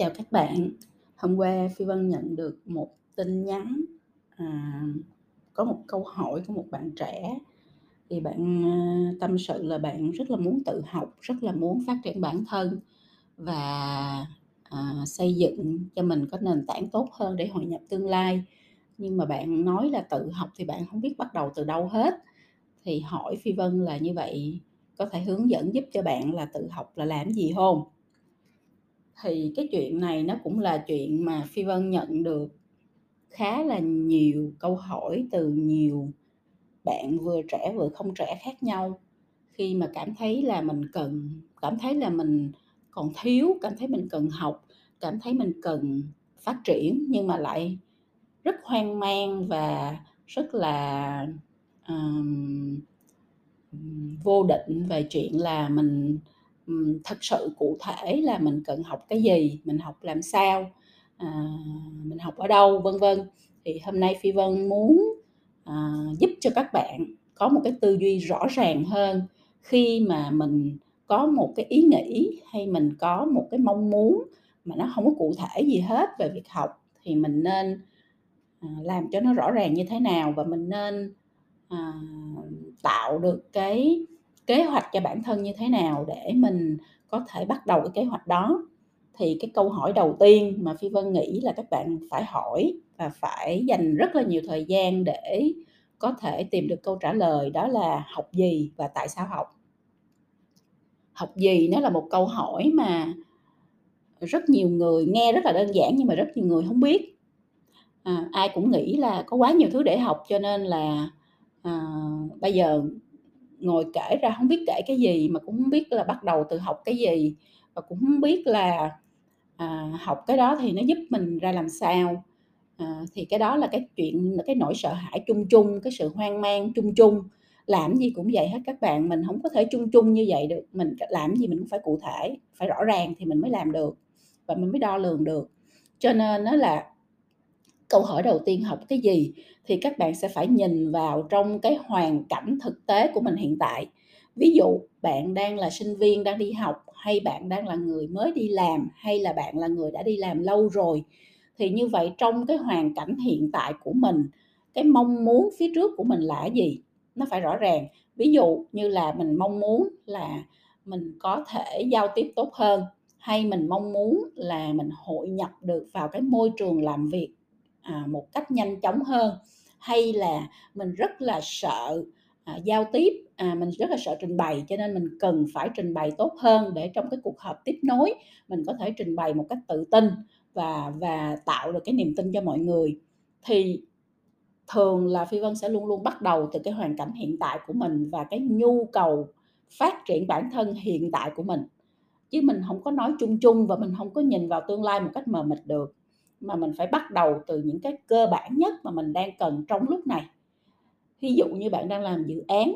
Chào các bạn. Hôm qua Phi Vân nhận được một tin nhắn, à, có một câu hỏi của một bạn trẻ. Thì bạn, à, tâm sự là bạn rất là muốn tự học, rất là muốn phát triển bản thân và, à, xây dựng cho mình có nền tảng tốt hơn để hội nhập tương lai. Nhưng mà bạn nói là tự học thì bạn không biết bắt đầu từ đâu hết. Thì hỏi Phi Vân là như vậy có thể hướng dẫn giúp cho bạn là tự học là làm gì hông? Thì cái chuyện này nó cũng là chuyện mà Phi Vân nhận được khá là nhiều câu hỏi từ nhiều bạn vừa trẻ vừa không trẻ khác nhau, khi mà cảm thấy là mình cần cảm thấy là mình còn thiếu, cảm thấy mình cần học, cảm thấy mình cần phát triển nhưng mà lại rất hoang mang và rất là, um, vô định về chuyện là mình, thật thực sự cụ thể là mình cần học cái gì, mình học làm sao, à, mình học ở đâu, vân vân. Thì hôm nay Phi Vân muốn, à, giúp cho các bạn có một cái tư duy rõ ràng hơn khi mà mình có một cái ý nghĩ hay mình có một cái mong muốn mà nó không có cụ thể gì hết về việc học thì mình nên, à, làm cho nó rõ ràng như thế nào và mình nên, à, tạo được cái kế hoạch cho bản thân như thế nào để mình có thể bắt đầu cái kế hoạch đó. Thì cái câu hỏi đầu tiên mà Phi Vân nghĩ là các bạn phải hỏi và phải dành rất là nhiều thời gian để có thể tìm được câu trả lời đó là học gì và tại sao học? Học gì nó là một câu hỏi mà rất nhiều người nghe rất là đơn giản nhưng mà rất nhiều người không biết. À, ai cũng nghĩ là có quá nhiều thứ để học cho nên là, à, bây giờ ngồi kể ra không biết kể cái gì mà cũng không biết là bắt đầu từ học cái gì và cũng không biết là, à, học cái đó thì nó giúp mình ra làm sao. À, thì cái đó là cái chuyện cái nỗi sợ hãi chung chung, cái sự hoang mang chung chung, làm gì cũng vậy hết các bạn, mình không có thể chung chung như vậy được, mình làm gì mình cũng phải cụ thể, phải rõ ràng thì mình mới làm được và mình mới đo lường được. Cho nên nó là câu hỏi đầu tiên học cái gì thì các bạn sẽ phải nhìn vào trong cái hoàn cảnh thực tế của mình hiện tại. Ví dụ bạn đang là sinh viên đang đi học, hay bạn đang là người mới đi làm, hay là bạn là người đã đi làm lâu rồi, thì như vậy trong cái hoàn cảnh hiện tại của mình, cái mong muốn phía trước của mình là gì? Nó phải rõ ràng. Ví dụ như là mình mong muốn là mình có thể giao tiếp tốt hơn, hay mình mong muốn là mình hội nhập được vào cái môi trường làm việc, à, một cách nhanh chóng hơn, hay là mình rất là sợ, à, giao tiếp, à, mình rất là sợ trình bày cho nên mình cần phải trình bày tốt hơn để trong cái cuộc họp tiếp nối mình có thể trình bày một cách tự tin và và tạo được cái niềm tin cho mọi người. Thì thường là Phi Vân sẽ luôn luôn bắt đầu từ cái hoàn cảnh hiện tại của mình và cái nhu cầu phát triển bản thân hiện tại của mình, chứ mình không có nói chung chung và mình không có nhìn vào tương lai một cách mờ mịt được, mà mình phải bắt đầu từ những cái cơ bản nhất mà mình đang cần trong lúc này. Ví dụ như bạn đang làm dự án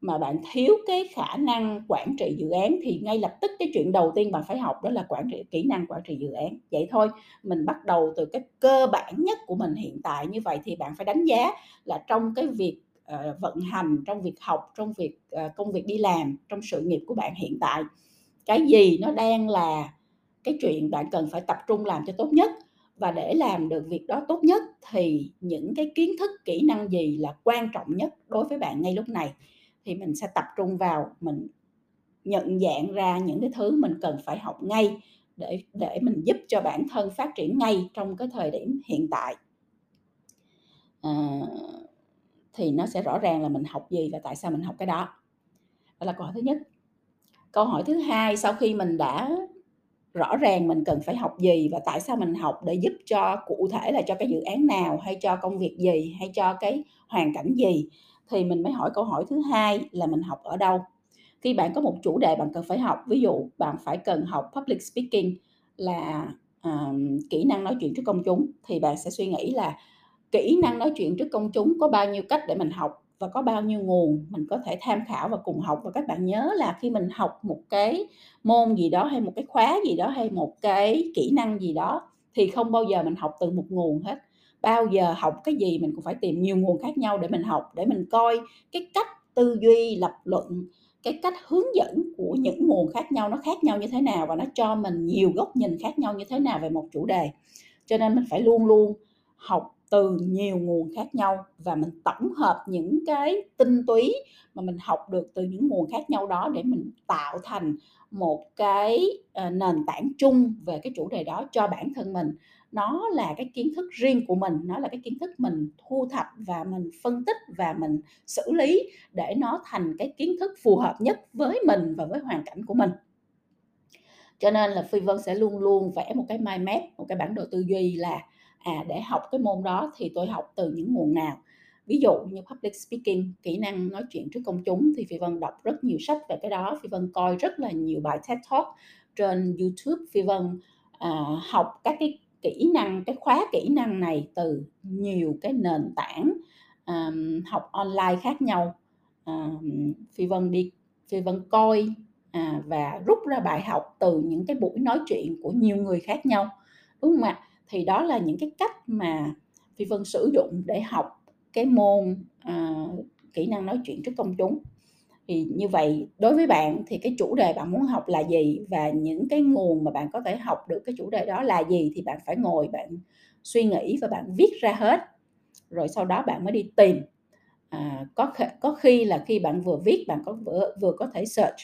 mà bạn thiếu cái khả năng quản trị dự án thì ngay lập tức cái chuyện đầu tiên bạn phải học đó là quản trị kỹ năng quản trị dự án. Vậy thôi, mình bắt đầu từ cái cơ bản nhất của mình hiện tại như vậy thì bạn phải đánh giá là trong cái việc, ờ, vận hành, trong việc học, trong việc, ờ, công việc đi làm, trong sự nghiệp của bạn hiện tại, cái gì nó đang là cái chuyện bạn cần phải tập trung làm cho tốt nhất. Và để làm được việc đó tốt nhất thì những cái kiến thức, kỹ năng gì là quan trọng nhất đối với bạn ngay lúc này, thì mình sẽ tập trung vào mình nhận dạng ra những cái thứ mình cần phải học ngay để để mình giúp cho bản thân phát triển ngay trong cái thời điểm hiện tại. À, thì nó sẽ rõ ràng là mình học gì và tại sao mình học cái đó. Đó là câu hỏi thứ nhất. Câu hỏi thứ hai sau khi mình đã rõ ràng mình cần phải học gì và tại sao mình học để giúp cho cụ thể là cho cái dự án nào, hay cho công việc gì, hay cho cái hoàn cảnh gì, thì mình mới hỏi câu hỏi thứ hai là mình học ở đâu. Khi bạn có một chủ đề bạn cần phải học, ví dụ bạn phải cần học public speaking là, à, kỹ năng nói chuyện trước công chúng, thì bạn sẽ suy nghĩ là kỹ năng nói chuyện trước công chúng có bao nhiêu cách để mình học và có bao nhiêu nguồn mình có thể tham khảo và cùng học. Và các bạn nhớ là khi mình học một cái môn gì đó, hay một cái khóa gì đó, hay một cái kỹ năng gì đó thì không bao giờ mình học từ một nguồn hết. Bao giờ học cái gì mình cũng phải tìm nhiều nguồn khác nhau để mình học, để mình coi cái cách tư duy, lập luận, cái cách hướng dẫn của những nguồn khác nhau nó khác nhau như thế nào và nó cho mình nhiều góc nhìn khác nhau như thế nào về một chủ đề cho nên mình phải luôn luôn học từ nhiều nguồn khác nhau và mình tổng hợp những cái tinh túy mà mình học được từ những nguồn khác nhau đó để mình tạo thành một cái ờ, nền tảng chung về cái chủ đề đó cho bản thân mình. Nó là cái kiến thức riêng của mình, nó là cái kiến thức mình thu thập và mình phân tích và mình xử lý để nó thành cái kiến thức phù hợp nhất với mình và với hoàn cảnh của mình. Cho nên là phi vân sẽ luôn luôn vẽ một cái mind map một cái bản đồ tư duy là à để học cái môn đó thì tôi học từ những nguồn nào? Ví dụ như public speaking kỹ năng nói chuyện trước công chúng thì phi vân đọc rất nhiều sách về cái đó. Phi vân coi rất là nhiều bài ted talk trên youtube. Phi vân à, học các cái kỹ năng cái khóa kỹ năng này từ nhiều cái nền tảng um, học online khác nhau. Um, phi vân đi phi vân coi à, và rút ra bài học từ những cái buổi nói chuyện của nhiều người khác nhau. Đúng không ạ? Thì đó là những cái cách mà phi vân sử dụng để học cái môn à, kỹ năng nói chuyện trước công chúng. Thì như vậy đối với bạn thì cái chủ đề bạn muốn học là gì? Và những cái nguồn mà bạn có thể học được cái chủ đề đó là gì? Thì bạn phải ngồi bạn suy nghĩ và bạn viết ra hết. Rồi sau đó bạn mới đi tìm. À, có có khi là khi bạn vừa viết bạn có vừa, vừa có thể search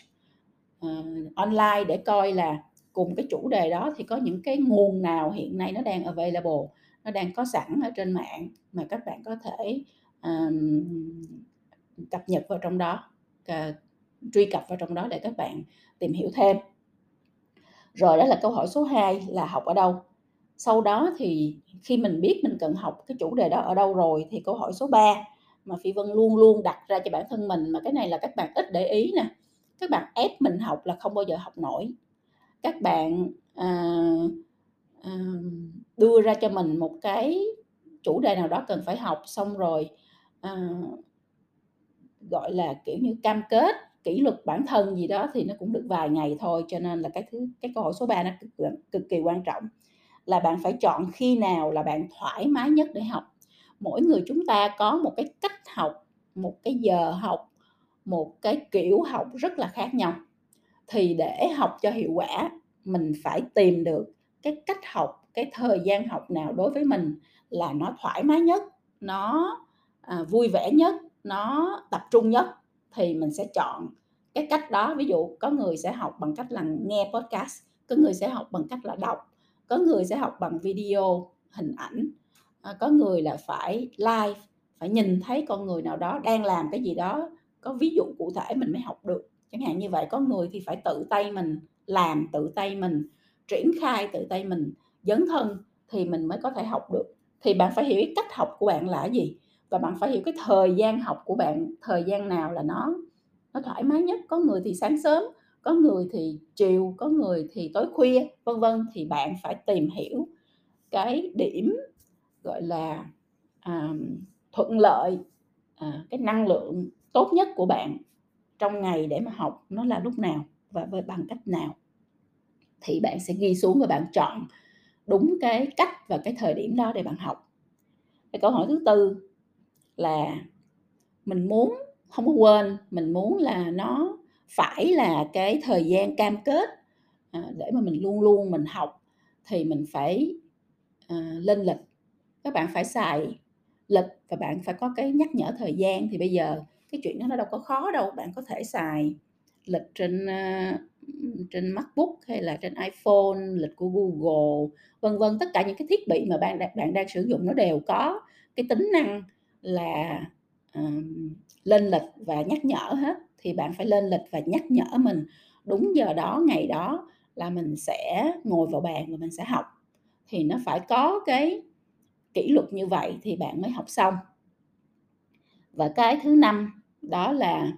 uh, online để coi là cùng cái chủ đề đó thì có những cái nguồn nào hiện nay nó đang available nó đang có sẵn ở trên mạng mà các bạn có thể um, cập nhật vào trong đó uh, truy cập vào trong đó để các bạn tìm hiểu thêm. Rồi đó là câu hỏi số 2 là học ở đâu? Sau đó thì khi mình biết mình cần học cái chủ đề đó ở đâu rồi thì câu hỏi số 3 mà phi vân luôn luôn đặt ra cho bản thân mình mà cái này là các bạn ít để ý nè. Các bạn ép mình học là không bao giờ học nổi các bạn à, à, đưa ra cho mình một cái chủ đề nào đó cần phải học xong rồi à, gọi là kiểu như cam kết kỷ luật bản thân gì đó thì nó cũng được vài ngày thôi cho nên là cái thứ cái câu hỏi số 3 nó cực, cực kỳ quan trọng. Là bạn phải chọn khi nào là bạn thoải mái nhất để học. Mỗi người chúng ta có một cái cách học một cái giờ học một cái kiểu học rất là khác nhau thì để học cho hiệu quả mình phải tìm được cái cách học cái thời gian học nào đối với mình là nó thoải mái nhất nó à, vui vẻ nhất nó tập trung nhất thì mình sẽ chọn cái cách đó. Ví dụ có người sẽ học bằng cách là nghe podcast có người sẽ học bằng cách là đọc có người sẽ học bằng video hình ảnh à, có người là phải live phải nhìn thấy con người nào đó đang làm cái gì đó có ví dụ cụ thể mình mới học được chẳng hạn như vậy có người thì phải tự tay mình làm tự tay mình triển khai tự tay mình dấn thân thì mình mới có thể học được. Thì bạn phải hiểu cái cách học của bạn là gì và bạn phải hiểu cái thời gian học của bạn thời gian nào là nó nó thoải mái nhất. Có người thì sáng sớm có người thì chiều có người thì tối khuya vân vân. Thì bạn phải tìm hiểu cái điểm gọi là à, thuận lợi à, cái năng lượng tốt nhất của bạn trong ngày để mà học nó là lúc nào và với bằng cách nào. Thì bạn sẽ ghi xuống và bạn chọn đúng cái cách và cái thời điểm đó để bạn học. Cái câu hỏi thứ tư là mình muốn không có quên mình muốn là nó phải là cái thời gian cam kết à, để mà mình luôn luôn mình học thì mình phải à, lên lịch. Các bạn phải xài lịch và bạn phải có cái nhắc nhở thời gian. Thì bây giờ cái chuyện đó nó đâu có khó đâu. Bạn có thể xài lịch trên uh, trên MacBook hay là trên iPhone lịch của Google vân vân. Tất cả những cái thiết bị mà bạn bạn đang sử dụng nó đều có cái tính năng là um, lên lịch và nhắc nhở hết. Thì bạn phải lên lịch và nhắc nhở mình. Đúng giờ đó ngày đó là mình sẽ ngồi vào bàn và mình sẽ học. Thì nó phải có cái kỷ luật như vậy thì bạn mới học xong. Và cái thứ năm đó là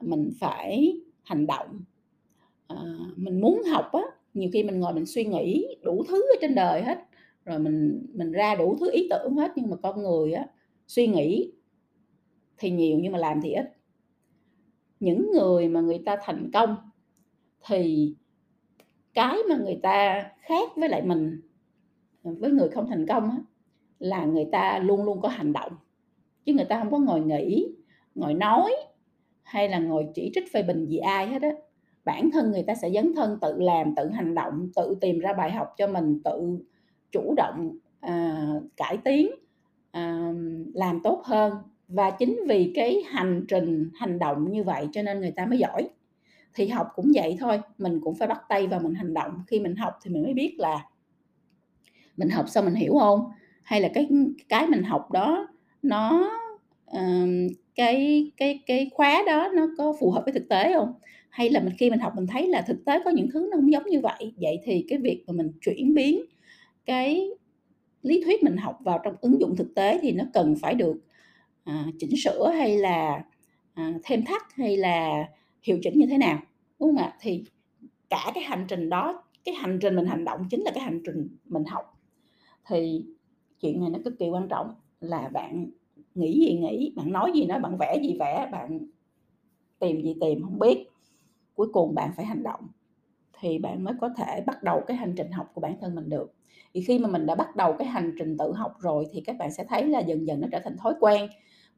mình phải hành động. À, mình muốn học á nhiều khi mình ngồi mình suy nghĩ đủ thứ ở trên đời hết rồi mình mình ra đủ thứ ý tưởng hết nhưng mà con người á suy nghĩ thì nhiều nhưng mà làm thì ít. Những người mà người ta thành công thì cái mà người ta khác với lại mình với người không thành công á, là người ta luôn luôn có hành động chứ người ta không có ngồi nghĩ ngồi nói hay là ngồi chỉ trích phê bình gì ai hết á. Bản thân người ta sẽ dấn thân tự làm tự hành động tự tìm ra bài học cho mình tự chủ động à, cải tiến à, làm tốt hơn. Và chính vì cái hành trình hành động như vậy cho nên người ta mới giỏi. Thì học cũng vậy thôi mình cũng phải bắt tay vào mình hành động. Khi mình học thì mình mới biết là mình học xong mình hiểu không? Hay là cái cái mình học đó nó uh, cái cái cái khóa đó nó có phù hợp với thực tế không? Hay là mình khi mình học mình thấy là thực tế có những thứ nó không giống như vậy vậy thì cái việc mà mình chuyển biến cái lý thuyết mình học vào trong ứng dụng thực tế thì nó cần phải được à, chỉnh sửa hay là à, thêm thắt hay là hiệu chỉnh như thế nào đúng không ạ? Thì cả cái hành trình đó cái hành trình mình hành động chính là cái hành trình mình học. Thì chuyện này nó cực kỳ quan trọng là bạn nghĩ gì nghĩ, bạn nói gì nói, bạn vẽ gì vẽ, bạn tìm gì tìm, không biết. Cuối cùng bạn phải hành động thì bạn mới có thể bắt đầu cái hành trình học của bản thân mình được. Thì khi mà mình đã bắt đầu cái hành trình tự học rồi thì các bạn sẽ thấy là dần dần nó trở thành thói quen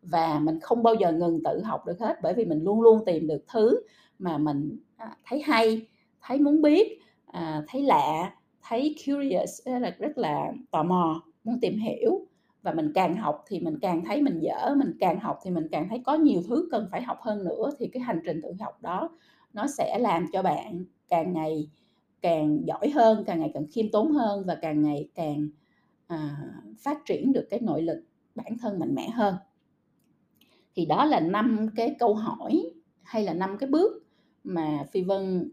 và mình không bao giờ ngừng tự học được hết bởi vì mình luôn luôn tìm được thứ mà mình à, thấy hay, thấy muốn biết à, thấy lạ, thấy curious là, rất là tò mò, muốn tìm hiểu và mình càng học thì mình càng thấy mình dở mình càng học thì mình càng thấy có nhiều thứ cần phải học hơn nữa thì cái hành trình tự học đó nó sẽ làm cho bạn càng ngày càng giỏi hơn càng ngày càng khiêm tốn hơn và càng ngày càng à, phát triển được cái nội lực bản thân mạnh mẽ hơn. Thì đó là năm cái câu hỏi hay là năm cái bước mà phi vân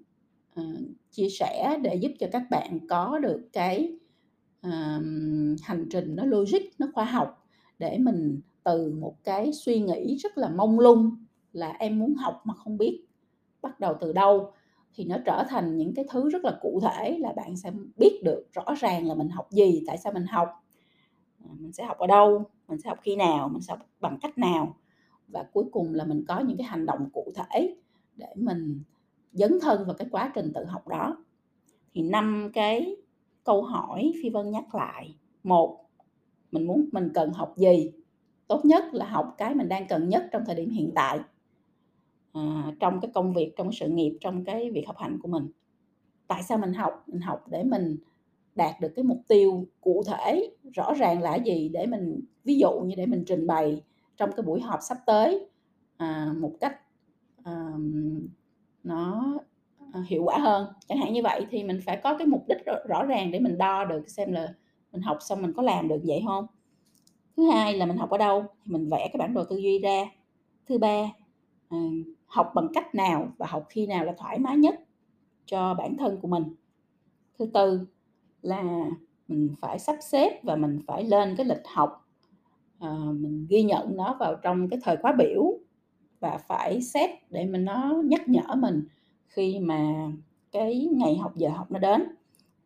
uh, chia sẻ để giúp cho các bạn có được cái uh, hành trình nó logic nó khoa học để mình từ một cái suy nghĩ rất là mông lung là em muốn học mà không biết bắt đầu từ đâu thì nó trở thành những cái thứ rất là cụ thể là bạn sẽ biết được rõ ràng là mình học gì tại sao mình học à, mình sẽ học ở đâu mình sẽ học khi nào mình sẽ học bằng cách nào và cuối cùng là mình có những cái hành động cụ thể để mình dấn thân vào cái quá trình tự học đó. Thì năm cái câu hỏi phi vân nhắc lại. Một mình muốn mình cần học gì? Tốt nhất là học cái mình đang cần nhất trong thời điểm hiện tại. À, trong cái công việc trong cái sự nghiệp trong cái việc học hành của mình. Tại sao mình học? Mình học để mình đạt được cái mục tiêu cụ thể rõ ràng là gì để mình ví dụ như để mình trình bày trong cái buổi họp sắp tới. À, một cách à, nó Ờ, hiệu quả hơn. Chẳng hạn như vậy thì mình phải có cái mục đích rõ, rõ ràng để mình đo được xem là mình học xong mình có làm được vậy không thứ hai là mình học ở đâu thì mình vẽ cái bản đồ tư duy ra. Thứ ba à, học bằng cách nào và học khi nào là thoải mái nhất cho bản thân của mình. Thứ tư là mình phải sắp xếp và mình phải lên cái lịch học à, mình ghi nhận nó vào trong cái thời khóa biểu và phải xét để mình nó nhắc nhở mình khi mà cái ngày học giờ học nó đến.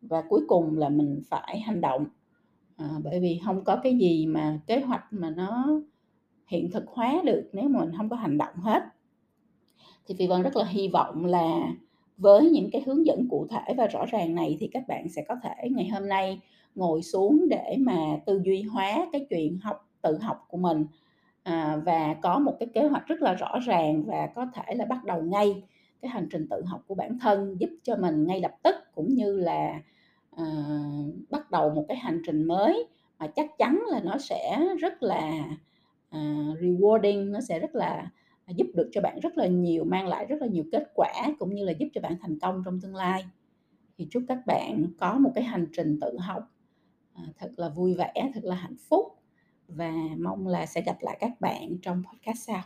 Và cuối cùng là mình phải hành động. À, bởi vì không có cái gì mà kế hoạch mà nó hiện thực hóa được nếu mà mình không có hành động hết. Thì phi vân rất là hy vọng là với những cái hướng dẫn cụ thể và rõ ràng này thì các bạn sẽ có thể ngày hôm nay ngồi xuống để mà tư duy hóa cái chuyện học tự học của mình. À, và có một cái kế hoạch rất là rõ ràng và có thể là bắt đầu ngay cái hành trình tự học của bản thân giúp cho mình ngay lập tức cũng như là uh, bắt đầu một cái hành trình mới mà chắc chắn là nó sẽ rất là uh, rewarding nó sẽ rất là giúp được cho bạn rất là nhiều mang lại rất là nhiều kết quả cũng như là giúp cho bạn thành công trong tương lai. Thì chúc các bạn có một cái hành trình tự học ờ, thật là vui vẻ thật là hạnh phúc và mong là sẽ gặp lại các bạn trong podcast sau.